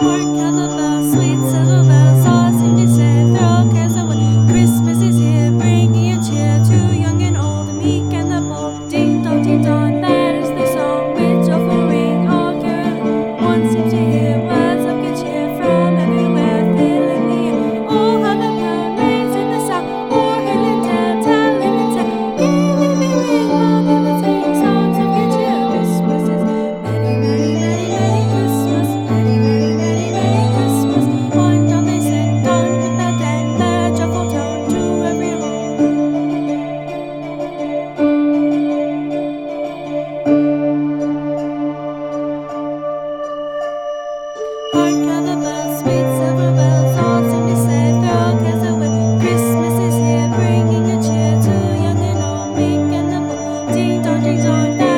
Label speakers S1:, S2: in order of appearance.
S1: Poor Kettlebell, sweet bell. Lord.